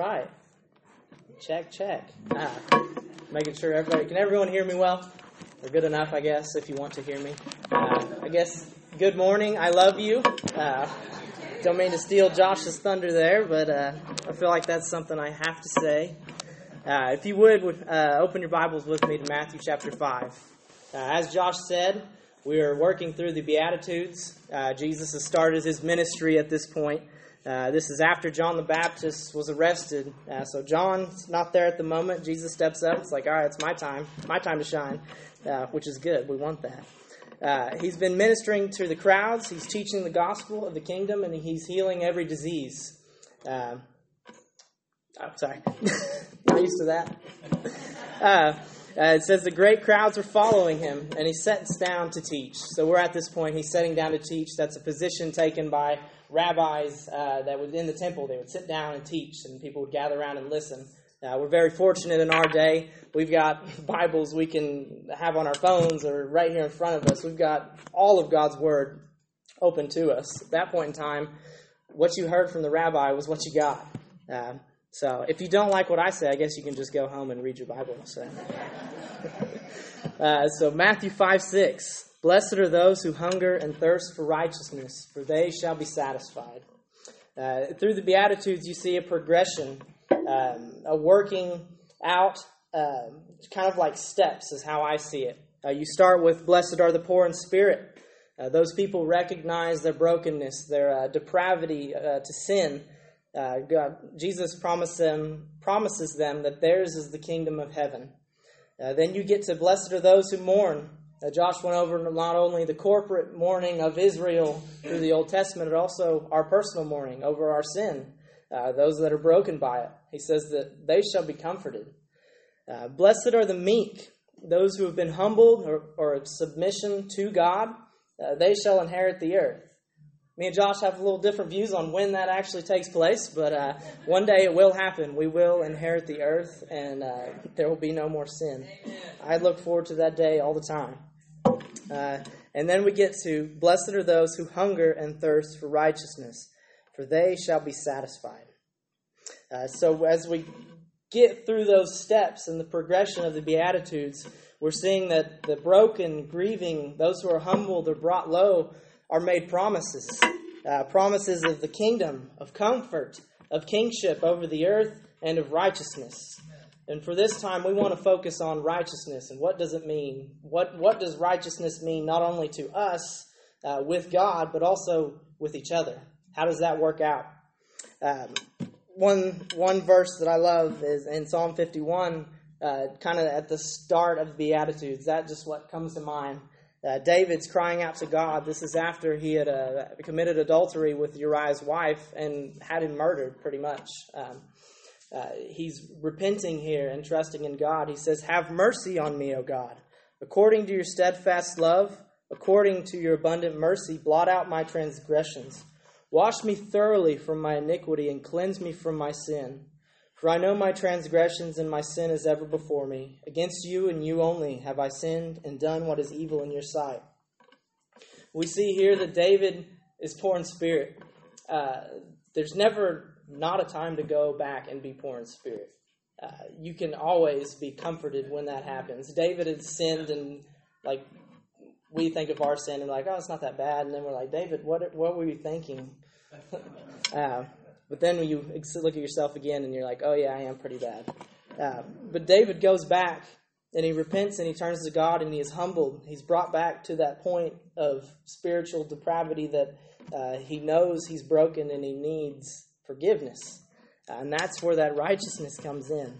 Right. Check, check. Ah, making sure everybody can everyone hear me well? Or good enough, I guess, if you want to hear me. Uh, I guess good morning. I love you. Uh, don't mean to steal Josh's thunder there, but uh, I feel like that's something I have to say. Uh, if you would, uh, open your Bibles with me to Matthew chapter 5. Uh, as Josh said, we are working through the Beatitudes. Jesus has started his ministry at this point. Uh, this is after John the Baptist was arrested. Uh, so John's not there at the moment. Jesus steps up. It's like, all right, it's my time, my time to shine, uh, which is good. We want that. Uh, he's been ministering to the crowds. He's teaching the gospel of the kingdom, and he's healing every disease. Uh, oh, sorry, not used to that. Uh, it says the great crowds are following him, and he sits down to teach. So we're at this point. He's sitting down to teach. That's a position taken by rabbis uh, that was in the temple. They would sit down and teach, and people would gather around and listen. Uh, we're very fortunate in our day. We've got Bibles we can have on our phones or right here in front of us. We've got all of God's Word open to us. At that point in time, what you heard from the rabbi was what you got. Uh, so if you don't like what I say, I guess you can just go home and read your Bible. So, uh, so Matthew 5 6. Blessed are those who hunger and thirst for righteousness, for they shall be satisfied. Uh, through the Beatitudes, you see a progression, um, a working out, uh, kind of like steps, is how I see it. Uh, you start with, Blessed are the poor in spirit. Uh, those people recognize their brokenness, their uh, depravity uh, to sin. God, Jesus promised them, promises them that theirs is the kingdom of heaven. then you get to, Blessed are those who mourn. Uh, Josh went over not only the corporate mourning of Israel through the Old Testament, but also our personal mourning over our sin, uh, those that are broken by it. He says that they shall be comforted. Uh, Blessed are the meek, those who have been humbled or, or submission to God, uh, they shall inherit the earth. Me and Josh have a little different views on when that actually takes place, but uh, one day it will happen. We will inherit the earth, and uh, there will be no more sin. I look forward to that day all the time. Uh, and then we get to Blessed are those who hunger and thirst for righteousness, for they shall be satisfied. Uh, so as we get through those steps in the progression of the Beatitudes, we're seeing that the broken, grieving, those who are humbled or brought low, are made promises uh, promises of the kingdom, of comfort, of kingship over the earth, and of righteousness. And for this time, we want to focus on righteousness and what does it mean? What, what does righteousness mean not only to us uh, with God, but also with each other? How does that work out? Um, one, one verse that I love is in Psalm 51, uh, kind of at the start of Beatitudes. That just what comes to mind. Uh, David's crying out to God. This is after he had uh, committed adultery with Uriah's wife and had him murdered, pretty much. Um, uh, he's repenting here and trusting in God. He says, Have mercy on me, O God. According to your steadfast love, according to your abundant mercy, blot out my transgressions. Wash me thoroughly from my iniquity and cleanse me from my sin. For I know my transgressions and my sin is ever before me. Against you and you only have I sinned and done what is evil in your sight. We see here that David is poor in spirit. Uh, there's never not a time to go back and be poor in spirit. Uh, you can always be comforted when that happens. David had sinned, and like we think of our sin and like, oh, it's not that bad, and then we're like, David, what what were you thinking? uh, but then when you look at yourself again, and you're like, oh yeah, I am pretty bad. Uh, but David goes back and he repents and he turns to God and he is humbled. He's brought back to that point of spiritual depravity that uh, he knows he's broken and he needs forgiveness. Uh, and that's where that righteousness comes in.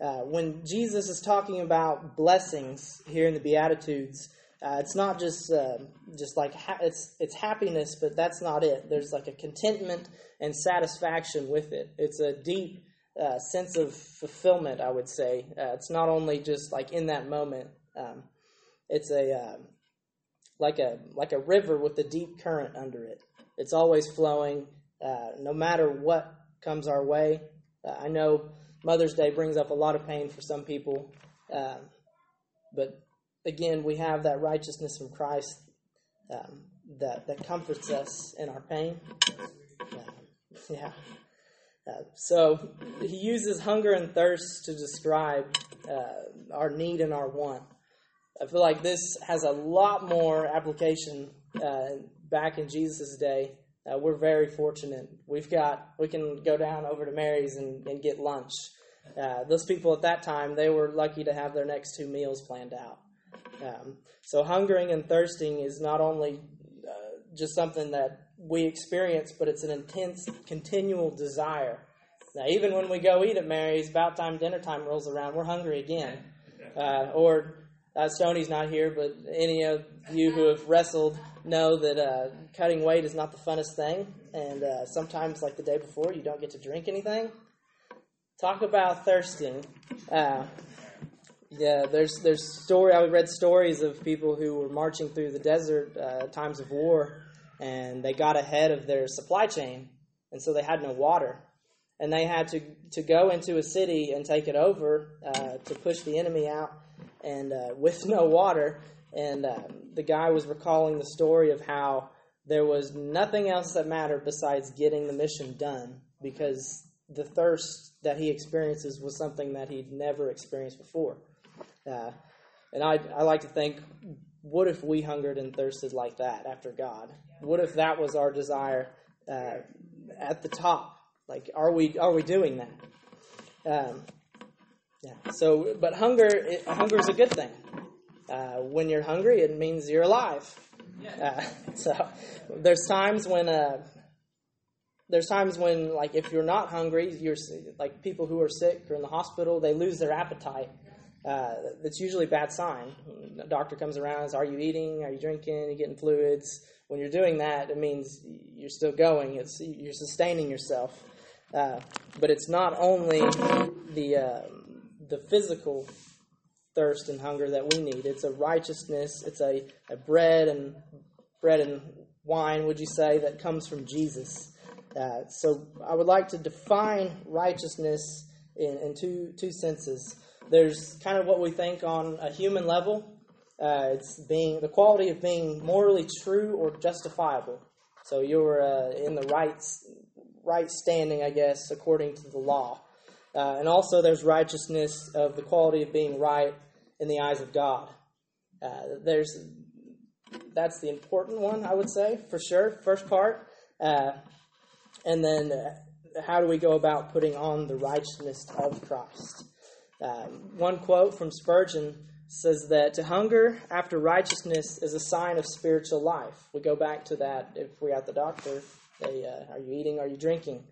Uh, when Jesus is talking about blessings here in the Beatitudes, uh, it's not just uh, just like ha- it's it's happiness, but that's not it. There's like a contentment and satisfaction with it. It's a deep uh, sense of fulfillment, I would say. Uh, it's not only just like in that moment. Um, it's a like a like a river with a deep current under it. It's always flowing. Uh, no matter what comes our way. Uh, I know Mother's Day brings up a lot of pain for some people, uh, but again, we have that righteousness from Christ um, that that comforts us in our pain. yeah. Uh, so he uses hunger and thirst to describe uh, our need and our want. I feel like this has a lot more application uh, back in Jesus' day. Uh, we're very fortunate. We've got we can go down over to Mary's and, and get lunch. Uh, those people at that time they were lucky to have their next two meals planned out. Um, so hungering and thirsting is not only uh, just something that we experience, but it's an intense, continual desire. Now, even when we go eat at Mary's, about time dinner time rolls around, we're hungry again. Uh, or uh, Stoney's not here, but any of you who have wrestled know that uh, cutting weight is not the funnest thing, and uh, sometimes, like the day before, you don't get to drink anything. Talk about thirsting. Uh, yeah, there's there's story. I read stories of people who were marching through the desert uh, times of war, and they got ahead of their supply chain, and so they had no water, and they had to to go into a city and take it over uh, to push the enemy out, and uh, with no water, and um, the guy was recalling the story of how there was nothing else that mattered besides getting the mission done because the thirst that he experiences was something that he'd never experienced before. Uh, and I, I like to think, what if we hungered and thirsted like that after God? What if that was our desire uh, at the top? Like, are we are we doing that? Um, yeah. So, but hunger it, hunger is a good thing. Uh, when you're hungry, it means you're alive. Uh, so, there's times when uh, there's times when, like, if you're not hungry, you're like people who are sick or in the hospital, they lose their appetite uh, that's usually a bad sign. The doctor comes around and says, Are you eating? Are you drinking? Are you getting fluids? When you're doing that, it means you're still going, it's, you're sustaining yourself. Uh, but it's not only the, uh, the physical thirst and hunger that we need, it's a righteousness, it's a, a bread and bread and wine, would you say, that comes from Jesus. Uh, so I would like to define righteousness in, in two, two senses. There's kind of what we think on a human level. Uh, it's being the quality of being morally true or justifiable. So you're uh, in the right right standing, I guess, according to the law. Uh, and also, there's righteousness of the quality of being right in the eyes of God. Uh, there's that's the important one, I would say, for sure. First part, uh, and then uh, how do we go about putting on the righteousness of Christ? Um, one quote from Spurgeon says that to hunger after righteousness is a sign of spiritual life. We go back to that if we're at the doctor. They, uh, are you eating? Are you drinking?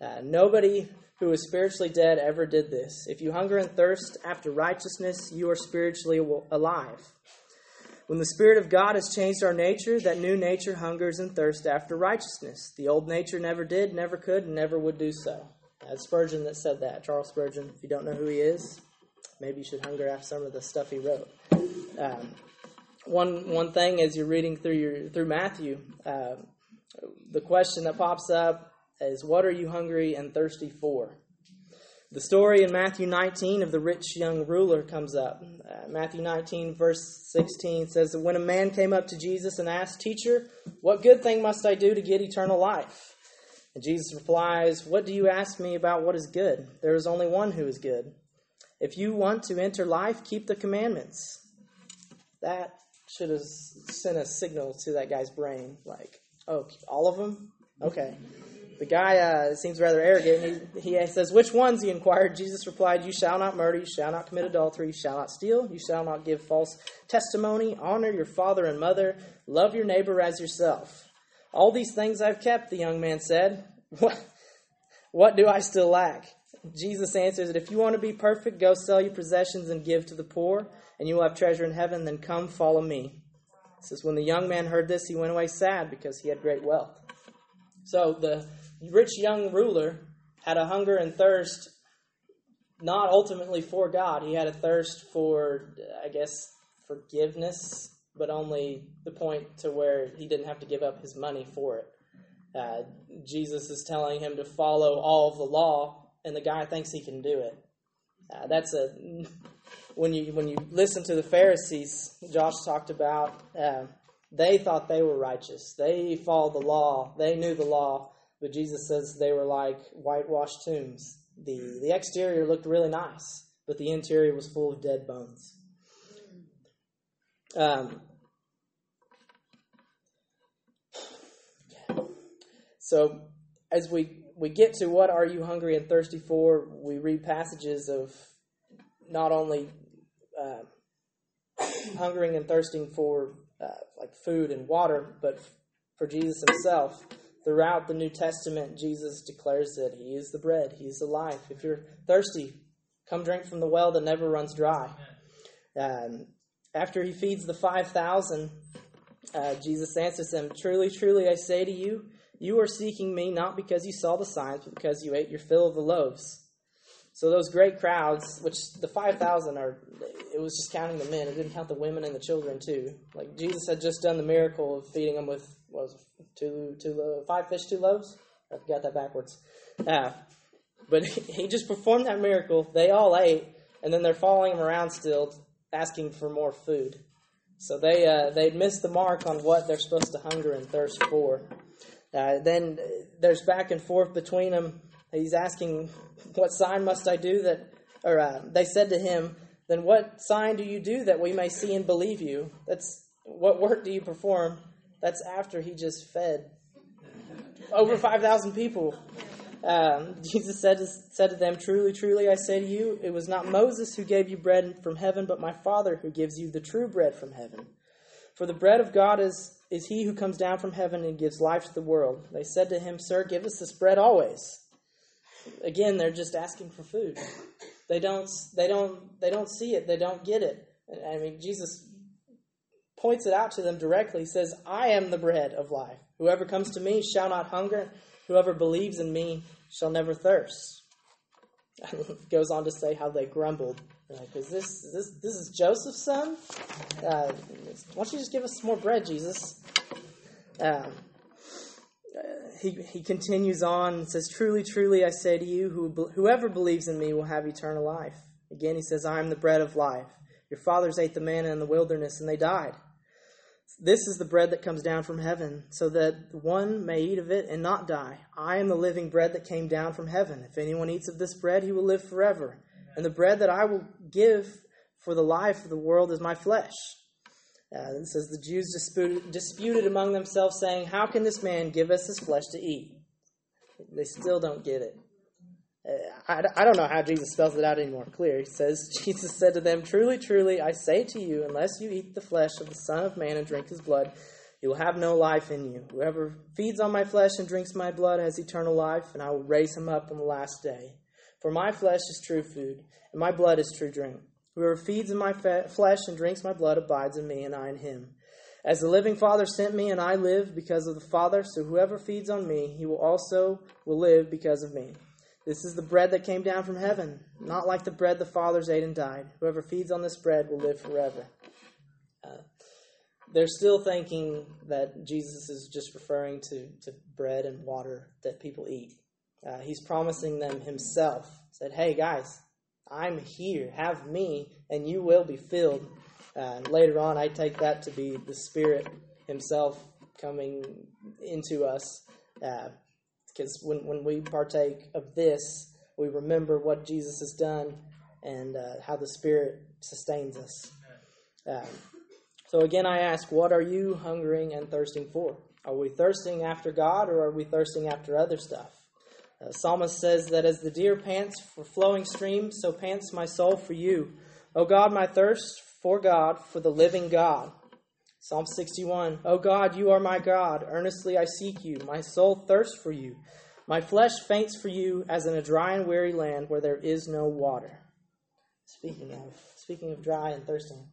Uh, nobody who is spiritually dead ever did this. If you hunger and thirst after righteousness, you are spiritually alive. When the Spirit of God has changed our nature, that new nature hungers and thirsts after righteousness. The old nature never did, never could, and never would do so. That's Spurgeon that said that. Charles Spurgeon. If you don't know who he is, maybe you should hunger after some of the stuff he wrote. Um, one one thing as you're reading through your through Matthew, uh, the question that pops up is, "What are you hungry and thirsty for?" The story in Matthew 19 of the rich young ruler comes up. Uh, Matthew 19, verse 16 says that when a man came up to Jesus and asked, Teacher, what good thing must I do to get eternal life? And Jesus replies, What do you ask me about what is good? There is only one who is good. If you want to enter life, keep the commandments. That should have sent a signal to that guy's brain like, oh, all of them? Okay. The guy uh, seems rather arrogant. He, he says, Which ones? He inquired. Jesus replied, You shall not murder, you shall not commit adultery, you shall not steal, you shall not give false testimony, honor your father and mother, love your neighbor as yourself. All these things I've kept, the young man said. What, what do I still lack? Jesus answers that if you want to be perfect, go sell your possessions and give to the poor, and you will have treasure in heaven. Then come, follow me. It says, When the young man heard this, he went away sad because he had great wealth. So the rich young ruler had a hunger and thirst, not ultimately for God. He had a thirst for, I guess, forgiveness but only the point to where he didn't have to give up his money for it. Uh, Jesus is telling him to follow all of the law, and the guy thinks he can do it. Uh, that's a when you when you listen to the Pharisees, Josh talked about. Uh, they thought they were righteous. They followed the law. They knew the law. But Jesus says they were like whitewashed tombs. The, the exterior looked really nice, but the interior was full of dead bones. Um, so, as we, we get to what are you hungry and thirsty for, we read passages of not only uh, hungering and thirsting for uh, like food and water, but for Jesus himself. Throughout the New Testament, Jesus declares that He is the bread, He is the life. If you're thirsty, come drink from the well that never runs dry. Um, after He feeds the 5,000, uh, Jesus answers them Truly, truly, I say to you, you are seeking me not because you saw the signs, but because you ate your fill of the loaves. So those great crowds, which the 5,000 are, it was just counting the men. It didn't count the women and the children, too. Like Jesus had just done the miracle of feeding them with, was two two lo- five fish, two loaves? I got that backwards. Uh, but he just performed that miracle. They all ate, and then they're following him around still, asking for more food. So they uh, they'd missed the mark on what they're supposed to hunger and thirst for. Uh, then there's back and forth between them. He's asking, "What sign must I do that?" Or uh, they said to him, "Then what sign do you do that we may see and believe you?" That's what work do you perform that's after he just fed over 5,000 people. Um, Jesus said to, said to them, Truly, truly, I say to you, it was not Moses who gave you bread from heaven, but my Father who gives you the true bread from heaven. For the bread of God is, is he who comes down from heaven and gives life to the world. They said to him, Sir, give us this bread always. Again, they're just asking for food. They don't, they don't, they don't see it. They don't get it. I mean, Jesus points it out to them directly. Says, I am the bread of life. Whoever comes to me shall not hunger. Whoever believes in me shall never thirst. goes on to say how they grumbled. Like, is this, is this this is Joseph's son? Uh, why don't you just give us some more bread, Jesus? Um, he, he continues on and says, Truly, truly, I say to you, who, whoever believes in me will have eternal life. Again, he says, I am the bread of life. Your fathers ate the manna in the wilderness and they died. This is the bread that comes down from heaven, so that one may eat of it and not die. I am the living bread that came down from heaven. If anyone eats of this bread, he will live forever. And the bread that I will give for the life of the world is my flesh. Uh, it says the Jews disputed, disputed among themselves, saying, How can this man give us his flesh to eat? They still don't get it. Uh, I, I don't know how Jesus spells it out any more clear. He says, Jesus said to them, Truly, truly, I say to you, unless you eat the flesh of the Son of Man and drink his blood, you will have no life in you. Whoever feeds on my flesh and drinks my blood has eternal life, and I will raise him up on the last day. For my flesh is true food, and my blood is true drink. Whoever feeds on my fe- flesh and drinks my blood abides in me, and I in him. As the living Father sent me, and I live because of the Father, so whoever feeds on me, he will also will live because of me. This is the bread that came down from heaven, not like the bread the fathers ate and died. Whoever feeds on this bread will live forever. Uh, they're still thinking that Jesus is just referring to, to bread and water that people eat. Uh, he's promising them himself. Said, hey guys, I'm here. Have me, and you will be filled. Uh, later on, I take that to be the Spirit Himself coming into us. Uh, because when, when we partake of this, we remember what Jesus has done and uh, how the Spirit sustains us. Um, so again, I ask, what are you hungering and thirsting for? Are we thirsting after God or are we thirsting after other stuff? Uh, Psalmist says that as the deer pants for flowing streams, so pants my soul for you. O God, my thirst for God, for the living God. Psalm 61 O God, you are my God. Earnestly I seek you. My soul thirsts for you. My flesh faints for you as in a dry and weary land where there is no water. Speaking of speaking of dry and thirsting.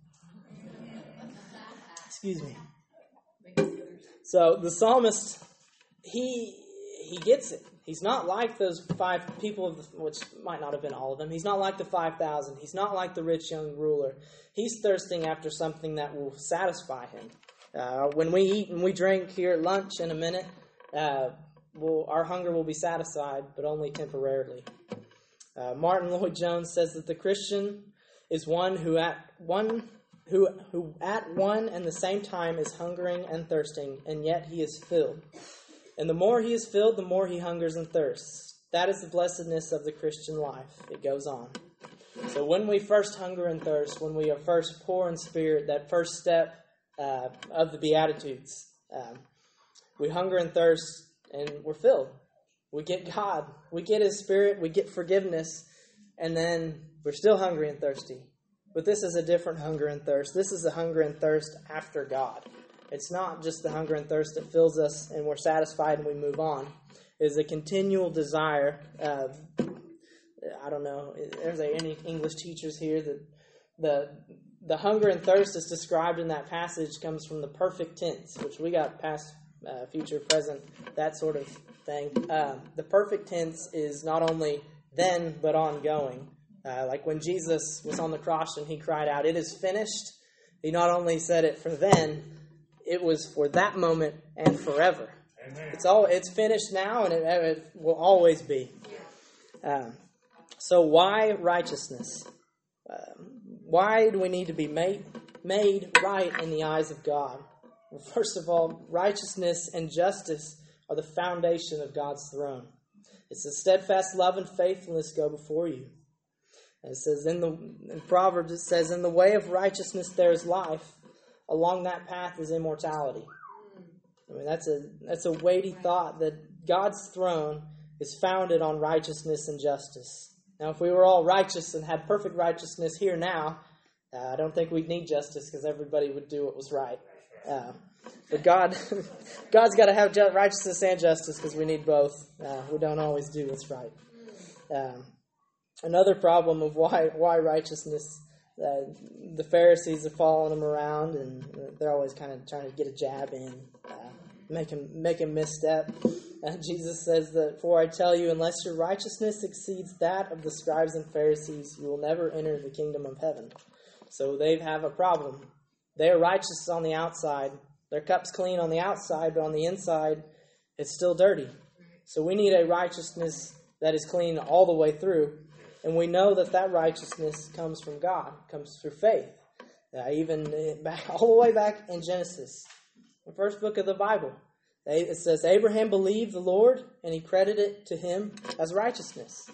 Excuse me. So the psalmist he he gets it. He's not like those five people, the, which might not have been all of them. He's not like the 5,000. He's not like the rich young ruler. He's thirsting after something that will satisfy him. Uh, when we eat and we drink here at lunch in a minute, uh, we'll, our hunger will be satisfied, but only temporarily. Uh, Martyn Lloyd-Jones says that the Christian is one who at one who who at one and the same time is hungering and thirsting, and yet he is filled. And the more he is filled, the more he hungers and thirsts. That is the blessedness of the Christian life. It goes on. So when we first hunger and thirst, when we are first poor in spirit, that first step uh, of the Beatitudes, um, we hunger and thirst and we're filled. We get God, we get His Spirit, we get forgiveness, and then we're still hungry and thirsty. But this is a different hunger and thirst. This is a hunger and thirst after God. It's not just the hunger and thirst that fills us and we're satisfied and we move on. It is a continual desire. Of, I don't know. Is there any English teachers here that the the hunger and thirst that's described in that passage comes from the perfect tense, which we got past, uh, future, present, that sort of thing. Uh, the perfect tense is not only then but ongoing. Uh, like when Jesus was on the cross and he cried out, "It is finished." He not only said it for then, it was for that moment and forever. Amen. It's all it's finished now, and it, it will always be. Um, so why righteousness? Um, why do we need to be made made right in the eyes of God? Well, first of all, righteousness and justice are the foundation of God's throne. It's the steadfast love and faithfulness go before you. And it says in the in Proverbs it says, In the way of righteousness there is life, along that path is immortality. I mean, that's a, that's a weighty thought that God's throne is founded on righteousness and justice. Now, if we were all righteous and had perfect righteousness here now, uh, I don't think we'd need justice because everybody would do what was right. Uh, but God, God's got to have righteousness and justice because we need both. Uh, we don't always do what's right. Um, another problem of why why righteousness uh, the Pharisees are following him around, and they're always kind of trying to get a jab in, uh, make him make him misstep. And Jesus says that, "For I tell you, unless your righteousness exceeds that of the scribes and Pharisees, you will never enter the kingdom of heaven." So they have a problem. They are righteous on the outside, their cup's clean on the outside, but on the inside, it's still dirty. So we need a righteousness that is clean all the way through and we know that that righteousness comes from God, comes through faith. Uh, even back, all the way back in Genesis, the first book of the Bible, it says Abraham believed the Lord, and he credited it to him as righteousness.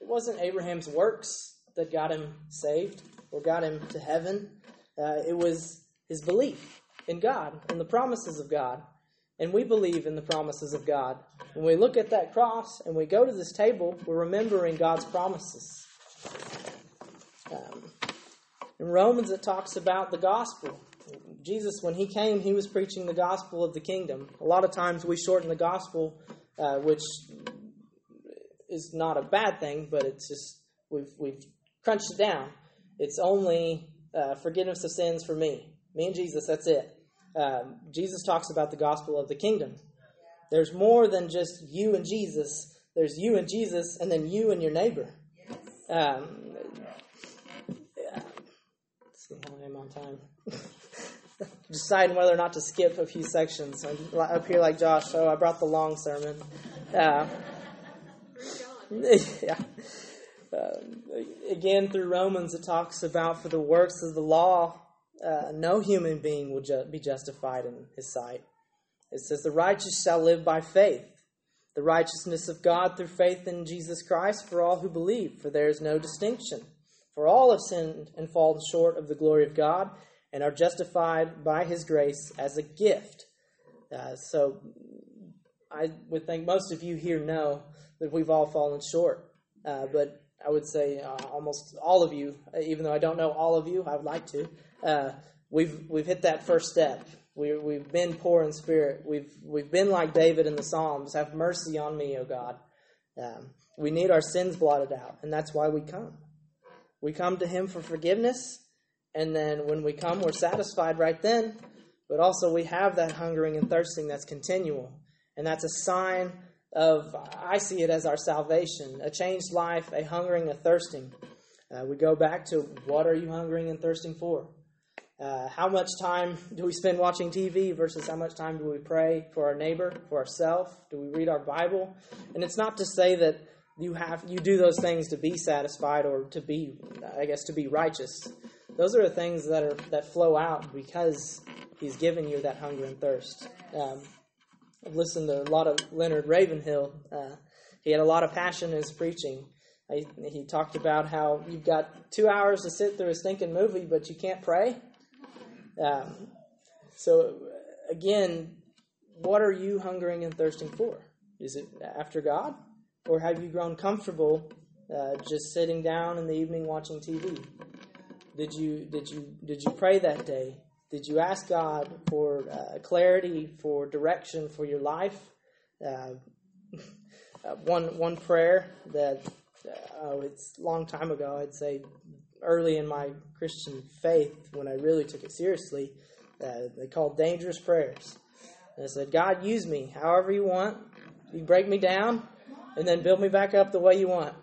It wasn't Abraham's works that got him saved or got him to heaven. Uh, it was his belief in God and the promises of God. And we believe in the promises of God. When we look at that cross and we go to this table, we're remembering God's promises. Um, in Romans, it talks about the gospel. Jesus, when he came, he was preaching the gospel of the kingdom. A lot of times we shorten the gospel, uh, which is not a bad thing, but it's just we've we've crunched it down. It's only uh, forgiveness of sins for me, me and Jesus. That's it um, Jesus talks about the gospel of the kingdom. There's more than just you and Jesus. There's you and Jesus, and then you and your neighbor. Um, yeah. Let's see how I am on time. Deciding whether or not to skip a few sections. I'm up here like Josh, so I brought the long sermon. Uh, yeah. Uh, again, through Romans, it talks about for the works of the law uh, no human being will ju- be justified in his sight. It says, The righteous shall live by faith. The righteousness of God through faith in Jesus Christ for all who believe, for there is no distinction. For all have sinned and fallen short of the glory of God and are justified by his grace as a gift. Uh, so I would think most of you here know that we've all fallen short. Uh, but I would say uh, almost all of you, even though I don't know all of you, I would like to, uh, we've we've hit that first step. We, we've been poor in spirit. We've we've been like David in the Psalms. Have mercy on me, O God. Um, we need our sins blotted out, and that's why we come. We come to Him for forgiveness, and then when we come, we're satisfied right then. But also, we have that hungering and thirsting that's continual, and that's a sign of I see it as our salvation, a changed life, a hungering, a thirsting. Uh, we go back to what are you hungering and thirsting for? Uh, how much time do we spend watching TV versus how much time do we pray for our neighbor, for ourselves? Do we read our Bible? And it's not to say that you have you do those things to be satisfied or to be, I guess, to be righteous. Those are the things that are that flow out because He's given you that hunger and thirst. Um, I've listened to a lot of Leonard Ravenhill. Uh, he had a lot of passion in his preaching. He talked about how you've got two hours to sit through a stinking movie, but you can't pray. Um, so, again, what are you hungering and thirsting for? Is it after God? Or have you grown comfortable uh, just sitting down in the evening watching TV? Did you, did, you, did you pray that day? Did you ask God for uh, clarity, for direction for your life? Uh, uh one, one prayer that uh, it's a long time ago, I'd say early in my Christian faith, when I really took it seriously, uh, they called dangerous prayers. And I said, God, use me however you want. You break me down and then build me back up the way you want.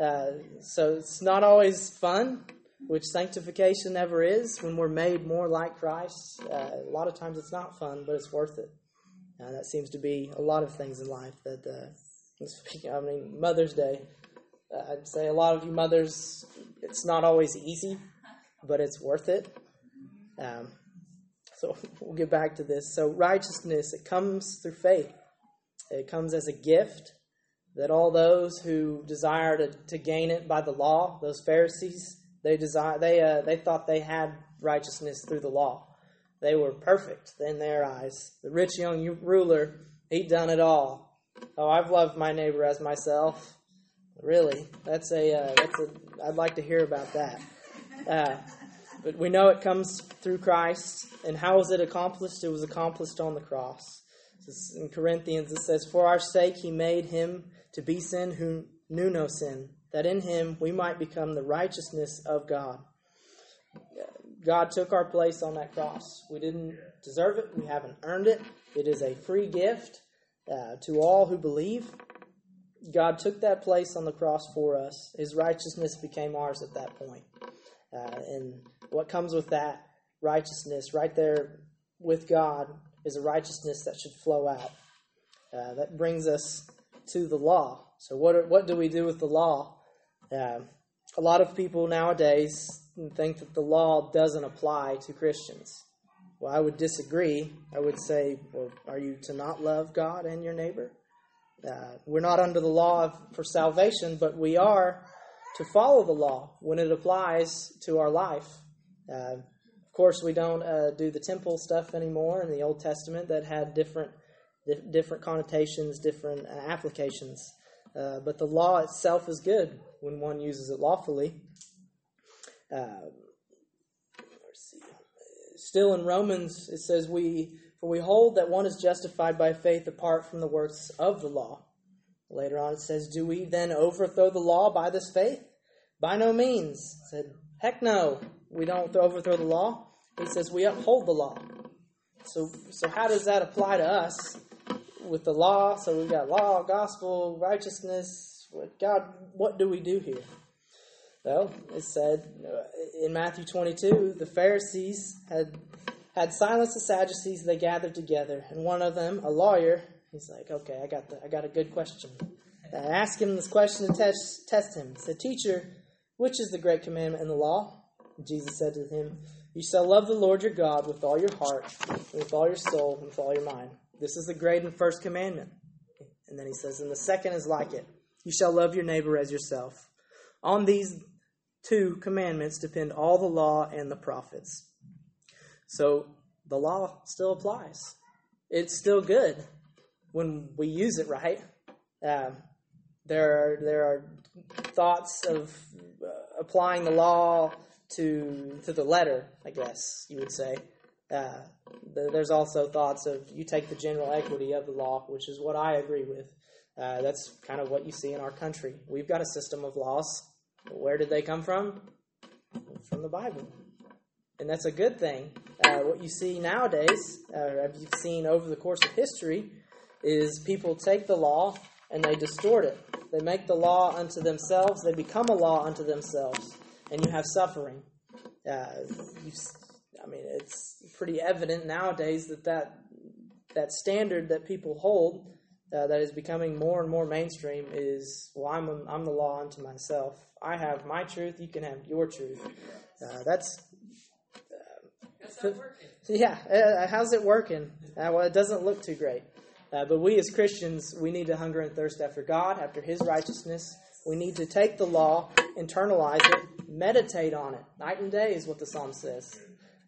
Uh, so it's not always fun, which sanctification never is when we're made more like Christ. Uh, a lot of times it's not fun, but it's worth it. Uh, that seems to be a lot of things in life that, uh, I mean, Mother's Day. I'd say a lot of you mothers, it's not always easy, but it's worth it. Um, so we'll get back to this. So righteousness, it comes through faith. It comes as a gift that all those who desire to, to gain it by the law, those Pharisees, they desire they uh, they thought they had righteousness through the law. They were perfect in their eyes. The rich young ruler, he'd done it all. Oh, I've loved my neighbor as myself. Really, that's a uh, that's a. I'd like to hear about that. Uh, but we know it comes through Christ. And how was it accomplished? It was accomplished on the cross. In Corinthians, it says, For our sake he made him to be sin who knew no sin, that in him we might become the righteousness of God. God took our place on that cross. We didn't deserve it, we haven't earned it. It is a free gift uh, to all who believe. God took that place on the cross for us. His righteousness became ours at that point. Uh, and what comes with that righteousness right there with God is a righteousness that should flow out. Uh, that brings us to the law. So, what, are, what do we do with the law? Uh, a lot of people nowadays think that the law doesn't apply to Christians. Well, I would disagree. I would say, well, are you to not love God and your neighbor? Uh, we're not under the law of, for salvation, but we are to follow the law when it applies to our life. Uh, of course, we don't uh, do the temple stuff anymore in the Old Testament that had different different connotations, different uh, applications. Uh, but the law itself is good when one uses it lawfully. Still in Romans, it says, "We for we hold that one is justified by faith apart from the works of the law." Later on, it says, "Do we then overthrow the law by this faith?" By no means. Said, "Heck no, we don't overthrow the law." He says, "We uphold the law." So, so how does that apply to us? with the law. So we've got law, gospel, righteousness. God, what do we do here? Well, it said uh, in Matthew 22, the Pharisees had had silenced the Sadducees. They gathered together, and one of them, a lawyer, he's like, "Okay, I got the, I got a good question." I asked him this question to test test him. He said, "Teacher, which is the great commandment in the law?" And Jesus said to him, "You shall love the Lord your God with all your heart, with all your soul, and with all your mind." This is the great and first commandment. And then he says, and the second is like it you shall love your neighbor as yourself. On these two commandments depend all the law and the prophets. So the law still applies. It's still good when we use it right. Uh, there are there are thoughts of uh, applying the law to to the letter, I guess you would say. Uh, there's also thoughts of you take the general equity of the law, which is what I agree with. Uh, that's kind of what you see in our country. We've got a system of laws. Where did they come from? From the Bible. And that's a good thing. Uh, what you see nowadays, uh, have you seen over the course of history, is people take the law and they distort it. They make the law unto themselves, they become a law unto themselves, and you have suffering. Uh, I mean, it's pretty evident nowadays that that, that standard that people hold uh, that is becoming more and more mainstream is, well, I'm, a, I'm the law unto myself. I have my truth, you can have your truth. Uh, that's. Uh, yeah, uh, how's it working? Uh, well, it doesn't look too great. Uh, but we as Christians, we need to hunger and thirst after God, after His righteousness. We need to take the law, internalize it, meditate on it. Night and day is what the psalm says.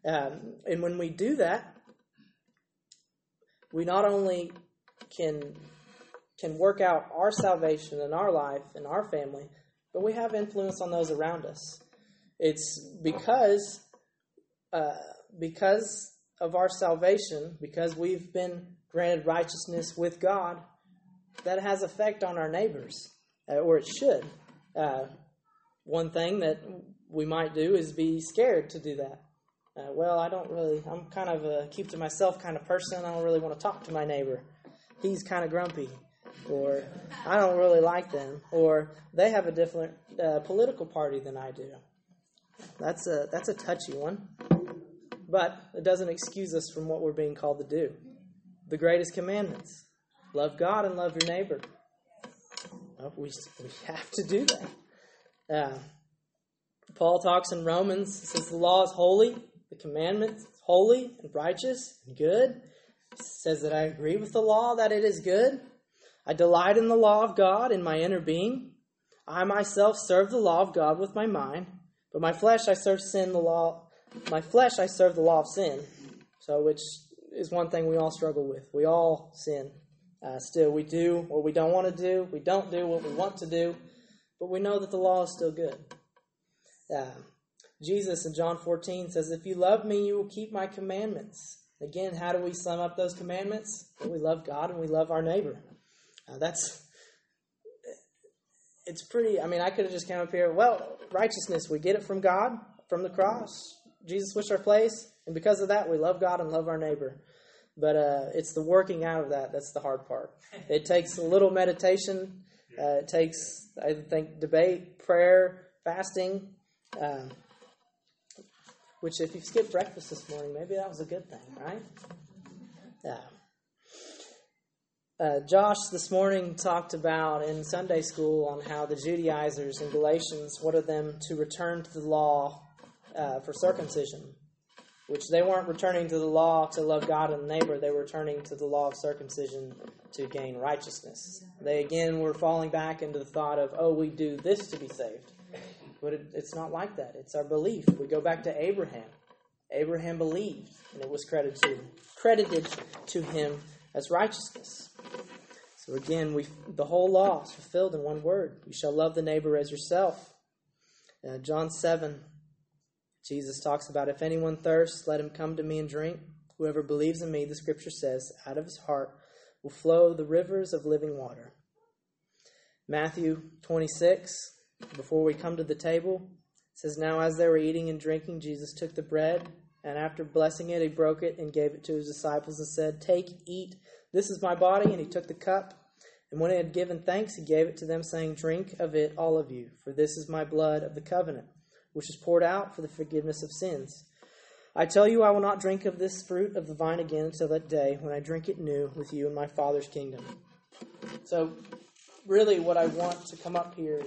Um, and when we do that, we not only can can work out our salvation in our life and our family, but we have influence on those around us. It's because uh, because of our salvation, because we've been granted righteousness with God, that has effect on our neighbors, uh, or it should. Uh, one thing that we might do is be scared to do that. Uh, well, I don't really, I'm kind of a keep to myself kind of person. I don't really want to talk to my neighbor. He's kind of grumpy. Or I don't really like them. Or they have a different uh, political party than I do. That's a, that's a touchy one. But it doesn't excuse us from what we're being called to do. The greatest commandments love God and love your neighbor. Well, we, we have to do that. Uh, Paul talks in Romans, says the law is holy, the commandments holy and righteous and good. says that I agree with the law, that it is good. I delight in the law of God in my inner being. I myself serve the law of God with my mind, but my flesh I serve sin the law my flesh I serve the law of sin. So which is one thing we all struggle with. We all sin. Uh, still, we do what we don't want to do. We don't do what we want to do, but we know that the law is still good. Uh, Jesus in John 14 says, If you love me, you will keep my commandments. Again, how do we sum up those commandments? We love God and we love our neighbor. Uh, that's, it's pretty, I mean, I could have just come up here, well, righteousness, we get it from God, from the cross. Jesus switched our place, and because of that, we love God and love our neighbor. But uh, it's the working out of that that's the hard part. It takes a little meditation, uh, it takes, I think, debate, prayer, fasting. Um, which, if you skipped breakfast this morning, maybe that was a good thing, right? Yeah. Uh, Josh this morning talked about in Sunday school on how the Judaizers in Galatians wanted them to return to the law uh, for circumcision, which they weren't returning to the law to love God and neighbor, they were returning to the law of circumcision to gain righteousness. They again were falling back into the thought of, oh, we do this to be saved. But it, it's not like that. It's our belief. We go back to Abraham. Abraham believed, and it was credited to, credited to him as righteousness. So again, we the whole law is fulfilled in one word: "You shall love the neighbor as yourself." Uh, John seven, Jesus talks about, "If anyone thirsts, let him come to me and drink. Whoever believes in me, the Scripture says, out of his heart will flow the rivers of living water." Matthew twenty six before we come to the table, says, Now as they were eating and drinking, Jesus took the bread, and after blessing it, he broke it and gave it to his disciples and said, Take, eat, this is my body. And he took the cup, and when he had given thanks, he gave it to them, saying, Drink of it, all of you, for this is my blood of the covenant, which is poured out for the forgiveness of sins. I tell you, I will not drink of this fruit of the vine again until that day when I drink it new with you in my Father's kingdom. So, really, what I want to come up here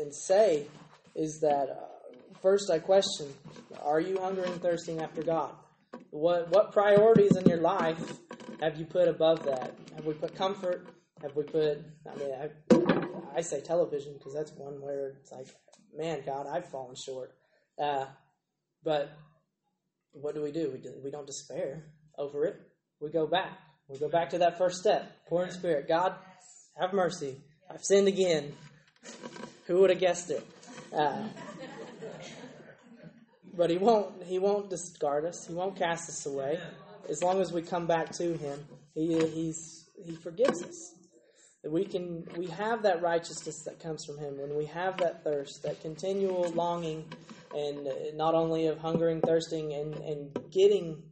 and say is that uh, first I question: Are you hungry and thirsting after God? What what priorities in your life have you put above that? Have we put comfort? Have we put? I mean, I, I say television because that's one where it's like, man, God, I've fallen short. Uh, but what do we do? We do, we don't despair over it. We go back. We go back to that first step. Poor in Spirit. God, have mercy. I've sinned again. Who would have guessed it? Uh, but he won't. He won't discard us. He won't cast us away. As long as we come back to him, he he's he forgives us. We can we have that righteousness that comes from him when we have that thirst, that continual longing, and not only of hungering, thirsting, and and getting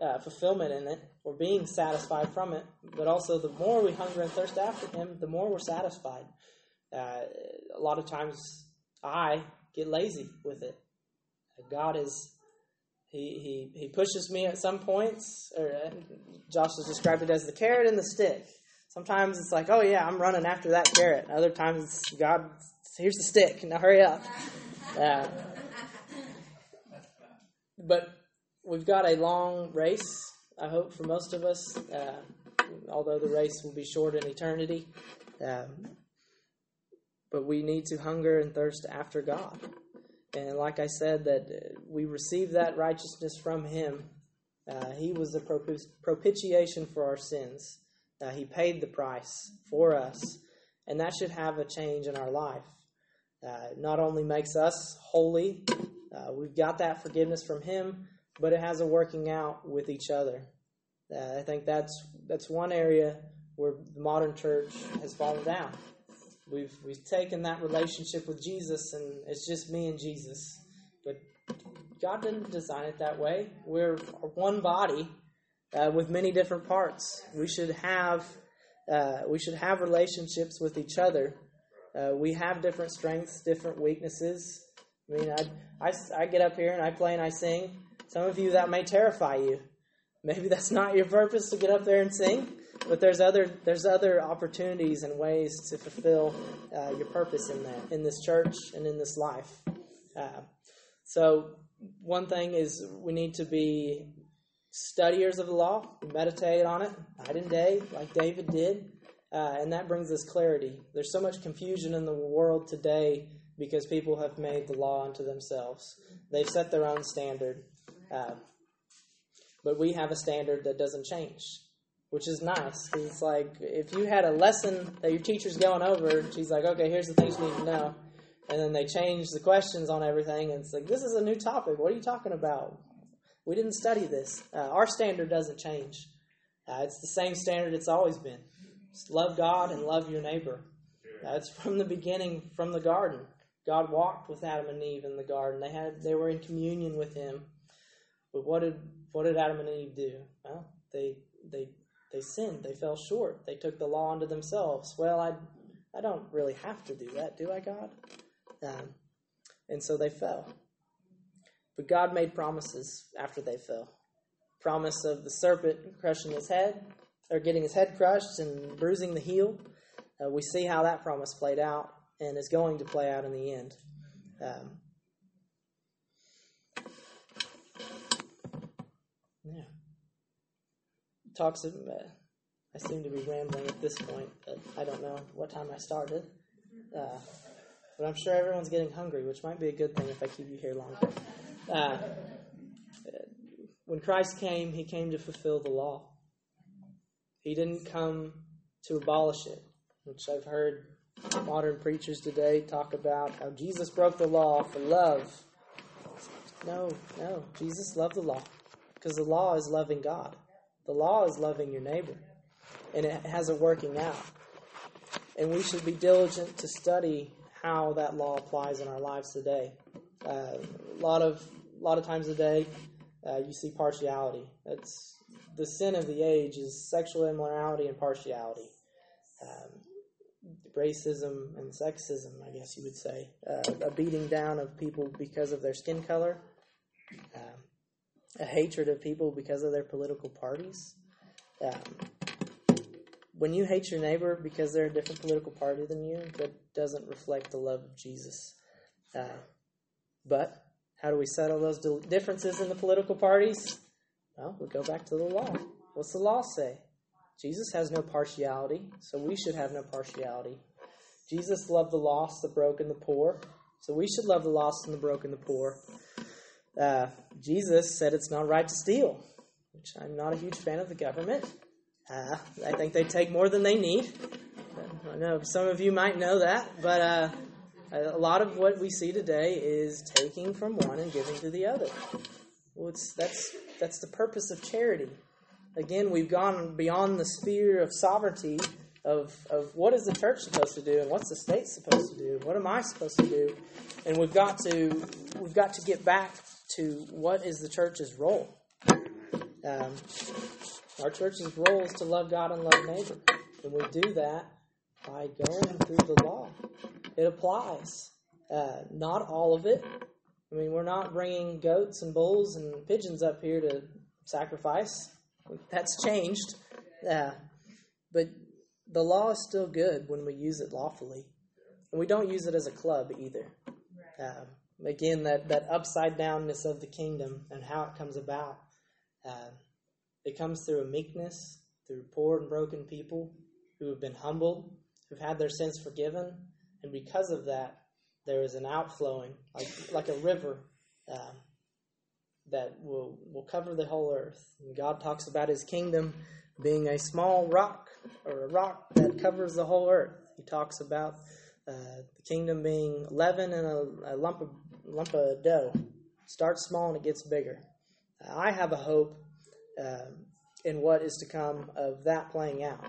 uh, fulfillment in it or being satisfied from it, but also the more we hunger and thirst after him, the more we're satisfied. Uh, a lot of times I get lazy with it. God is he, he, he pushes me at some points, or uh, Josh has described it as the carrot and the stick. Sometimes it's like, oh yeah, I'm running after that carrot. Other times God, here's the stick. Now hurry up. But we've got a long race. I hope for most of us, uh, although the race will be short in eternity. Um, but we need to hunger and thirst after God. And like I said, that we receive that righteousness from Him. Uh, he was the propitiation for our sins. Uh, he paid the price for us. And that should have a change in our life. Uh, not only makes us holy, uh, we've got that forgiveness from Him, but it has a working out with each other. Uh, I think that's that's one area where the modern church has fallen down. We've we've taken that relationship with Jesus, and it's just me and Jesus. But God didn't design it that way. We're one body uh, with many different parts. We should have uh, we should have relationships with each other. Uh, we have different strengths, different weaknesses. I mean, I, I, I get up here and I play and I sing. Some of you that may terrify you. Maybe that's not your purpose to get up there and sing, but there's other there's other opportunities and ways to fulfill uh, your purpose in that in this church and in this life. Uh, so one thing is we need to be studiers of the law, meditate on it night and day, like David did, uh, and that brings us clarity. There's so much confusion in the world today because people have made the law unto themselves. They've set their own standard. Uh, but we have a standard that doesn't change, which is nice. It's like if you had a lesson that your teacher's going over, she's like, okay, here's the things you need to know. And then they change the questions on everything, and it's like, this is a new topic. What are you talking about? We didn't study this. Uh, our standard doesn't change. Uh, it's the same standard it's always been. Just love God and love your neighbor. That's from the beginning, from the garden. God walked with Adam and Eve in the garden. They had they were in communion with Him. But what did what did Adam and Eve do? Well, they they they sinned. They fell short. They took the law unto themselves. Well, I I don't really have to do that, do I, God? Um, and so they fell. But God made promises after they fell. Promise of the serpent crushing his head, or getting his head crushed and bruising the heel. Uh, we see how that promise played out and is going to play out in the end. Um, yeah. Talks of, uh, I seem to be rambling at this point, but I don't know what time I started. Uh, but I'm sure everyone's getting hungry, which might be a good thing if I keep you here longer. Uh, when Christ came, he came to fulfill the law. He didn't come to abolish it, which I've heard modern preachers today talk about how Jesus broke the law for love. No, no. Jesus loved the law because the law is loving God. The law is loving your neighbor, and it has a working out. And we should be diligent to study how that law applies in our lives today. Uh, a lot of a lot of times a day, uh, you see partiality. That's the sin of the age is sexual immorality and partiality, um, racism and sexism. I guess you would say uh, a beating down of people because of their skin color, um, a hatred of people because of their political parties. Um, when you hate your neighbor because they're a different political party than you, that doesn't reflect the love of Jesus. Uh, but how do we settle those differences in the political parties? Well, we go back to the law. What's the law say? Jesus has no partiality, so we should have no partiality. Jesus loved the lost, the broken, the poor, so we should love the lost and the broken, the poor. Uh, Jesus said it's not right to steal, which I'm not a huge fan of the government. Uh, I think they take more than they need. I know some of you might know that, but uh, a lot of what we see today is taking from one and giving to the other. Well, that's that's the purpose of charity. Again, we've gone beyond the sphere of sovereignty of of what is the church supposed to do and what's the state supposed to do. What am I supposed to do? And we've got to we've got to get back to what is the church's role. Um, our church's role is to love God and love neighbor, and we do that by going through the law it applies. Uh, not all of it. I mean, we're not bringing goats and bulls and pigeons up here to sacrifice. That's changed. Uh, but the law is still good when we use it lawfully. And we don't use it as a club either. Um, again, that, that upside downness of the kingdom and how it comes about. Uh, it comes through a meekness, through poor and broken people who have been humbled, who've had their sins forgiven, and because of that, there is an outflowing, like like a river, uh, that will will cover the whole earth. And God talks about His kingdom being a small rock or a rock that covers the whole earth. He talks about uh, the kingdom being leaven and a, a lump of lump of dough. Starts small and it gets bigger. I have a hope uh, in what is to come of that playing out.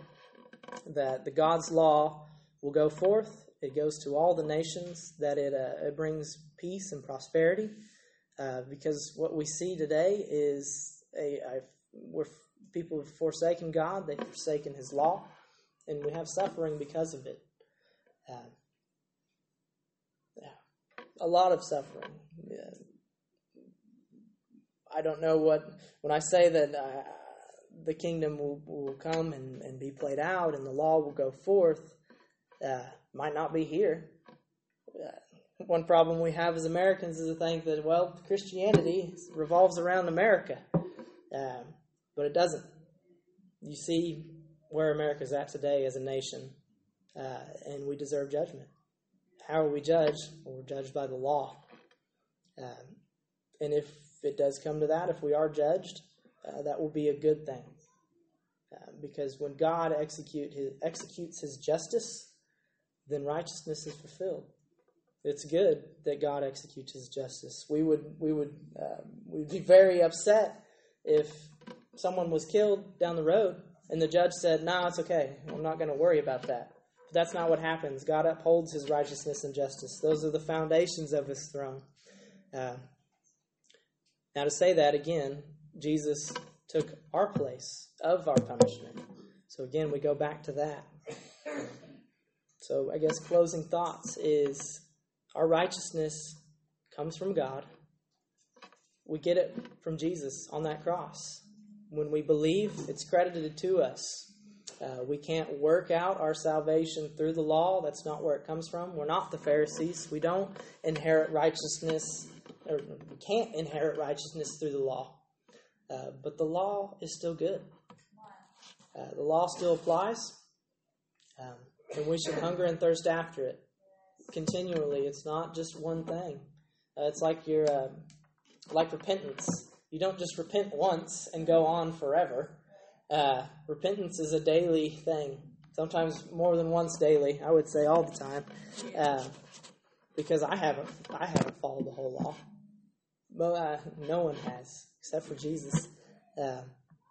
That the God's law will go forth. It goes to all the nations. That it, uh, it brings peace and prosperity. Uh, because what we see today is a, a where people have forsaken God, they've forsaken His law, and we have suffering because of it. Uh, yeah, a lot of suffering. Yeah. I don't know what when I say that uh, the kingdom will, will come and, and be played out and the law will go forth. Uh, might not be here. Uh, one problem we have as Americans is to think that well Christianity revolves around America, um, but it doesn't. You see where America's at today as a nation, uh, and we deserve judgment. How are we judged? Well, we're judged by the law. Um, and if it does come to that, if we are judged, uh, that will be a good thing. Uh, because when God execute his, executes his justice, then righteousness is fulfilled. It's good that God executes his justice. We would we would uh, we'd be very upset if someone was killed down the road and the judge said, "No, nah, it's okay. I'm not going to worry about that." But that's not what happens. God upholds His righteousness and justice. Those are the foundations of His throne. Uh, now, to say that again, Jesus took our place of our punishment. So again, we go back to that. So I guess closing thoughts is our righteousness comes from God. We get it from Jesus on that cross. When we believe, it's credited to us. Uh, we can't work out our salvation through the law. That's not where it comes from. We're not the Pharisees. We don't inherit righteousness, or we can't inherit righteousness through the law. Uh, but the law is still good. Uh, the law still applies, um, and we should hunger and thirst after it continually. It's not just one thing. Uh, it's like your uh, like repentance. You don't just repent once and go on forever. Uh, repentance is a daily thing. Sometimes more than once daily. I would say all the time, uh, because I haven't I haven't followed the whole law. Well, uh, no one has except for Jesus. Uh,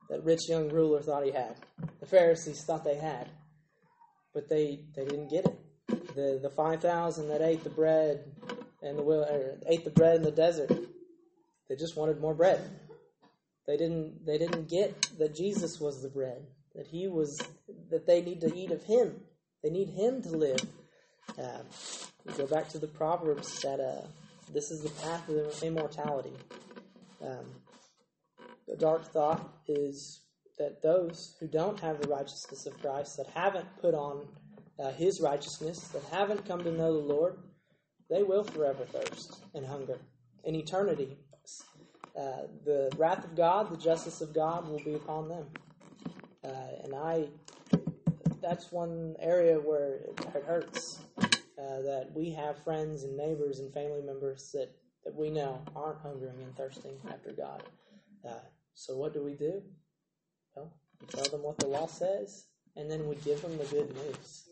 that rich young ruler thought he had. The Pharisees thought they had, but they they didn't get it the the five thousand that ate the bread and the ate the bread in the desert. They just wanted more bread. They didn't they didn't get that Jesus was the bread. That he was that they need to eat of him. They need him to live. Uh, we go back to the proverbs that uh, this is the path of immortality. Um, the dark thought is that those who don't have the righteousness of Christ, that haven't put on uh, his righteousness, that haven't come to know the Lord, they will forever thirst and hunger in eternity. Uh, the wrath of God, the justice of God will be upon them. Uh, and I, that's one area where it hurts uh, that we have friends and neighbors and family members that, that we know aren't hungering and thirsting after God. So what do we do? Well, we tell them what the law says, and then we give them the good news.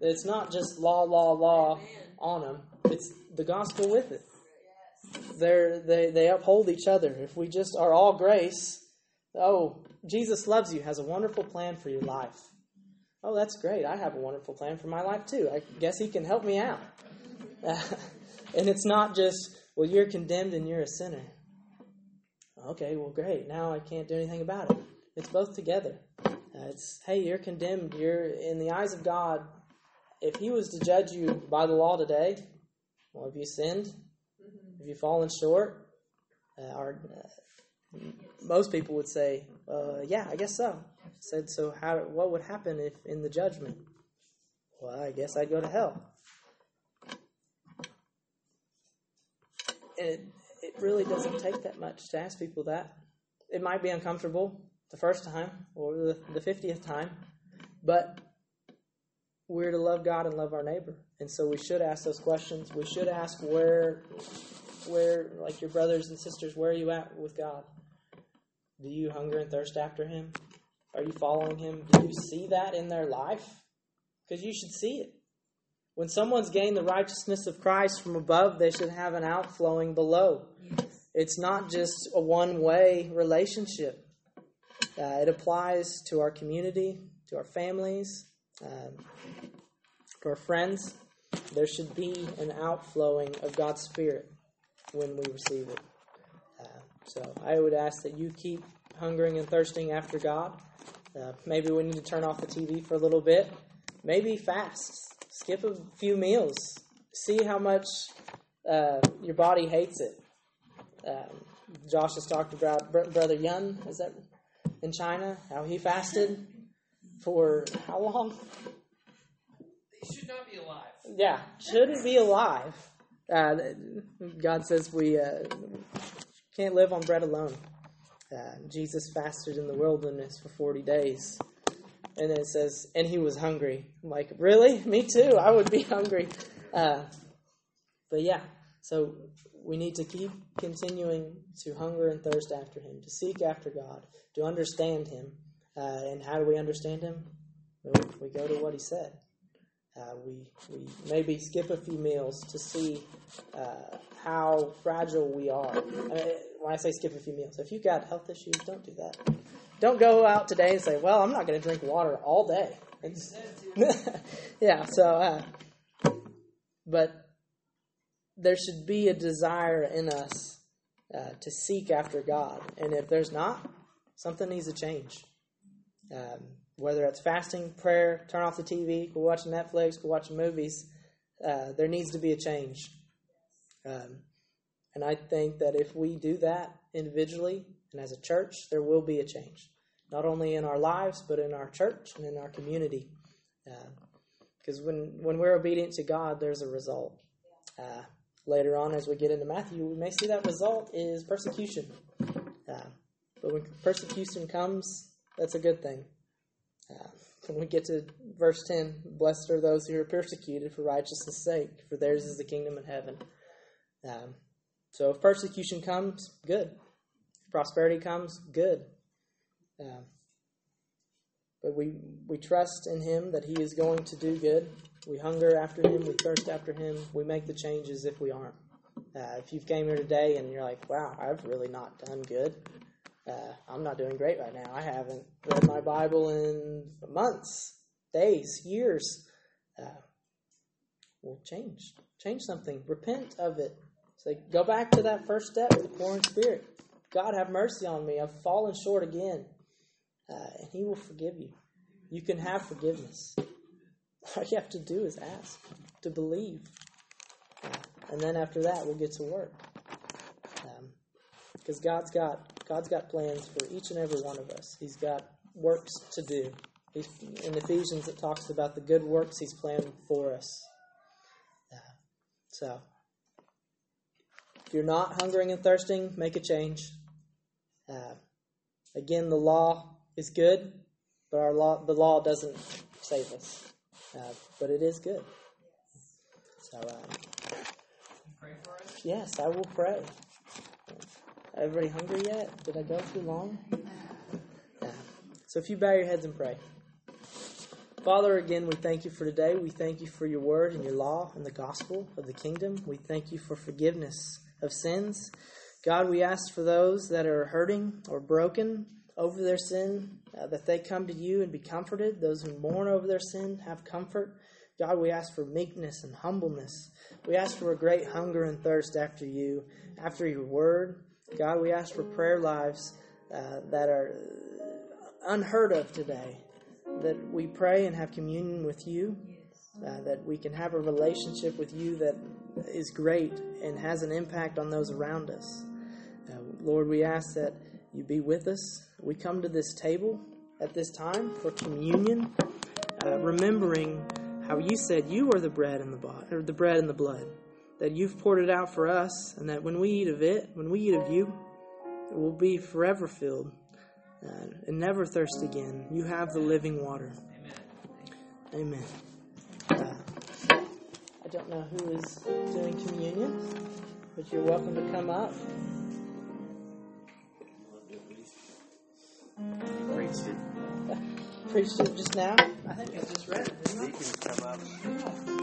It's not just law, law, law on them. It's the gospel with it. They're, they they uphold each other. If we just are all grace, oh, Jesus loves you, has a wonderful plan for your life. Oh, that's great. I have a wonderful plan for my life too. I guess He can help me out. And it's not just, well, you're condemned and you're a sinner. Okay, well, great. Now I can't do anything about it. It's both together. Uh, it's, hey, you're condemned. You're, in the eyes of God, if he was to judge you by the law today, well, have you sinned? Mm-hmm. Have you fallen short? Uh, or, uh, most people would say, uh, "Yeah, I guess so." I said, "So how? What would happen if in the judgment?" Well, I guess I'd go to hell. And it really doesn't take that much to ask people that. It might be uncomfortable. the first time or the, the 50th time, but we're to love God and love our neighbor. And so we should ask those questions. We should ask where, where, like your brothers and sisters, where are you at with God? Do you hunger and thirst after Him? Are you following Him? Do you see that in their life? Because you should see it. When someone's gained the righteousness of Christ from above, they should have an outflowing below. It's not just a one way relationship, uh, it applies to our community, to our families, um, to our friends. There should be an outflowing of God's Spirit when we receive it. Uh, so I would ask that you keep hungering and thirsting after God. Uh, maybe we need to turn off the TV for a little bit. Maybe fast. Skip a few meals. See how much uh, your body hates it. Um, Josh has talked about Brother Yun, is that in China? How he fasted for how long? He should not be alive. Yeah, shouldn't be alive. Uh, God says we uh, can't live on bread alone. Uh, Jesus fasted in the wilderness for 40 days. And then it says, and he was hungry. I'm like, really? Me too. I would be hungry. Uh, but yeah, so we need to keep continuing to hunger and thirst after him, to seek after God, to understand him. Uh, and how do we understand him? Well, we go to what he said. Uh, we, we maybe skip a few meals to see uh, how fragile we are. I mean, when I say skip a few meals, if you've got health issues, don't do that. Don't go out today and say, "Well, I'm not going to drink water all day." yeah. So, uh, but there should be a desire in us uh, to seek after God, and if there's not, something needs to change. Um, whether it's fasting, prayer, turn off the TV, go watch Netflix, go watch movies, uh, there needs to be a change. Um, and I think that if we do that individually and as a church, there will be a change, not only in our lives, but in our church and in our community. Because uh, when, when we're obedient to God, there's a result. Uh, later on, as we get into Matthew, we may see that result is persecution. Uh, but when persecution comes, that's a good thing. Uh, when we get to verse 10, blessed are those who are persecuted for righteousness' sake, for theirs is the kingdom of heaven. Um, so if persecution comes, good. Prosperity comes, good. Um, but we, we trust in Him that He is going to do good. We hunger after Him, we thirst after Him, we make the changes if we aren't. Uh, if you've came here today and you're like, wow, I've really not done good, uh, I'm not doing great right now. I haven't read my Bible in months, days, years. Uh, well, change. Change something. Repent of it. So go back to that first step, with the poor in spirit. God, have mercy on me. I've fallen short again. Uh, and He will forgive you. You can have forgiveness. All you have to do is ask, to believe. Uh, and then after that, we'll get to work. Because um, God's got God's got plans for each and every one of us. He's got works to do. He's, in Ephesians, it talks about the good works He's planned for us. Uh, so, if you're not hungering and thirsting, make a change. Uh, again, the law is good, but our law, the law doesn't save us. Uh, but it is good. So, um, yes, I will pray. Everybody hungry yet? Did I go too long? Yeah. So if you bow your heads and pray. Father, again, we thank you for today. We thank you for your word and your law and the gospel of the kingdom. We thank you for forgiveness of sins. God, we ask for those that are hurting or broken over their sin, uh, that they come to you and be comforted. Those who mourn over their sin have comfort. God, we ask for meekness and humbleness. We ask for a great hunger and thirst after you, after your word. God, we ask for prayer lives uh, that are unheard of today, that we pray and have communion with you, uh, that we can have a relationship with you that is great and has an impact on those around us. Lord, we ask that you be with us. We come to this table at this time for communion, uh, remembering how you said you are the bread and the body, or the bread and the blood that you've poured it out for us, and that when we eat of it, when we eat of you, it will be forever filled. uh, and never thirst again. You have the living water. Amen. Amen. Uh, I don't know who is doing communion, but you're welcome to come up. Preached it. Preached it just now. I think I just read it. Didn't I? Deacons come up.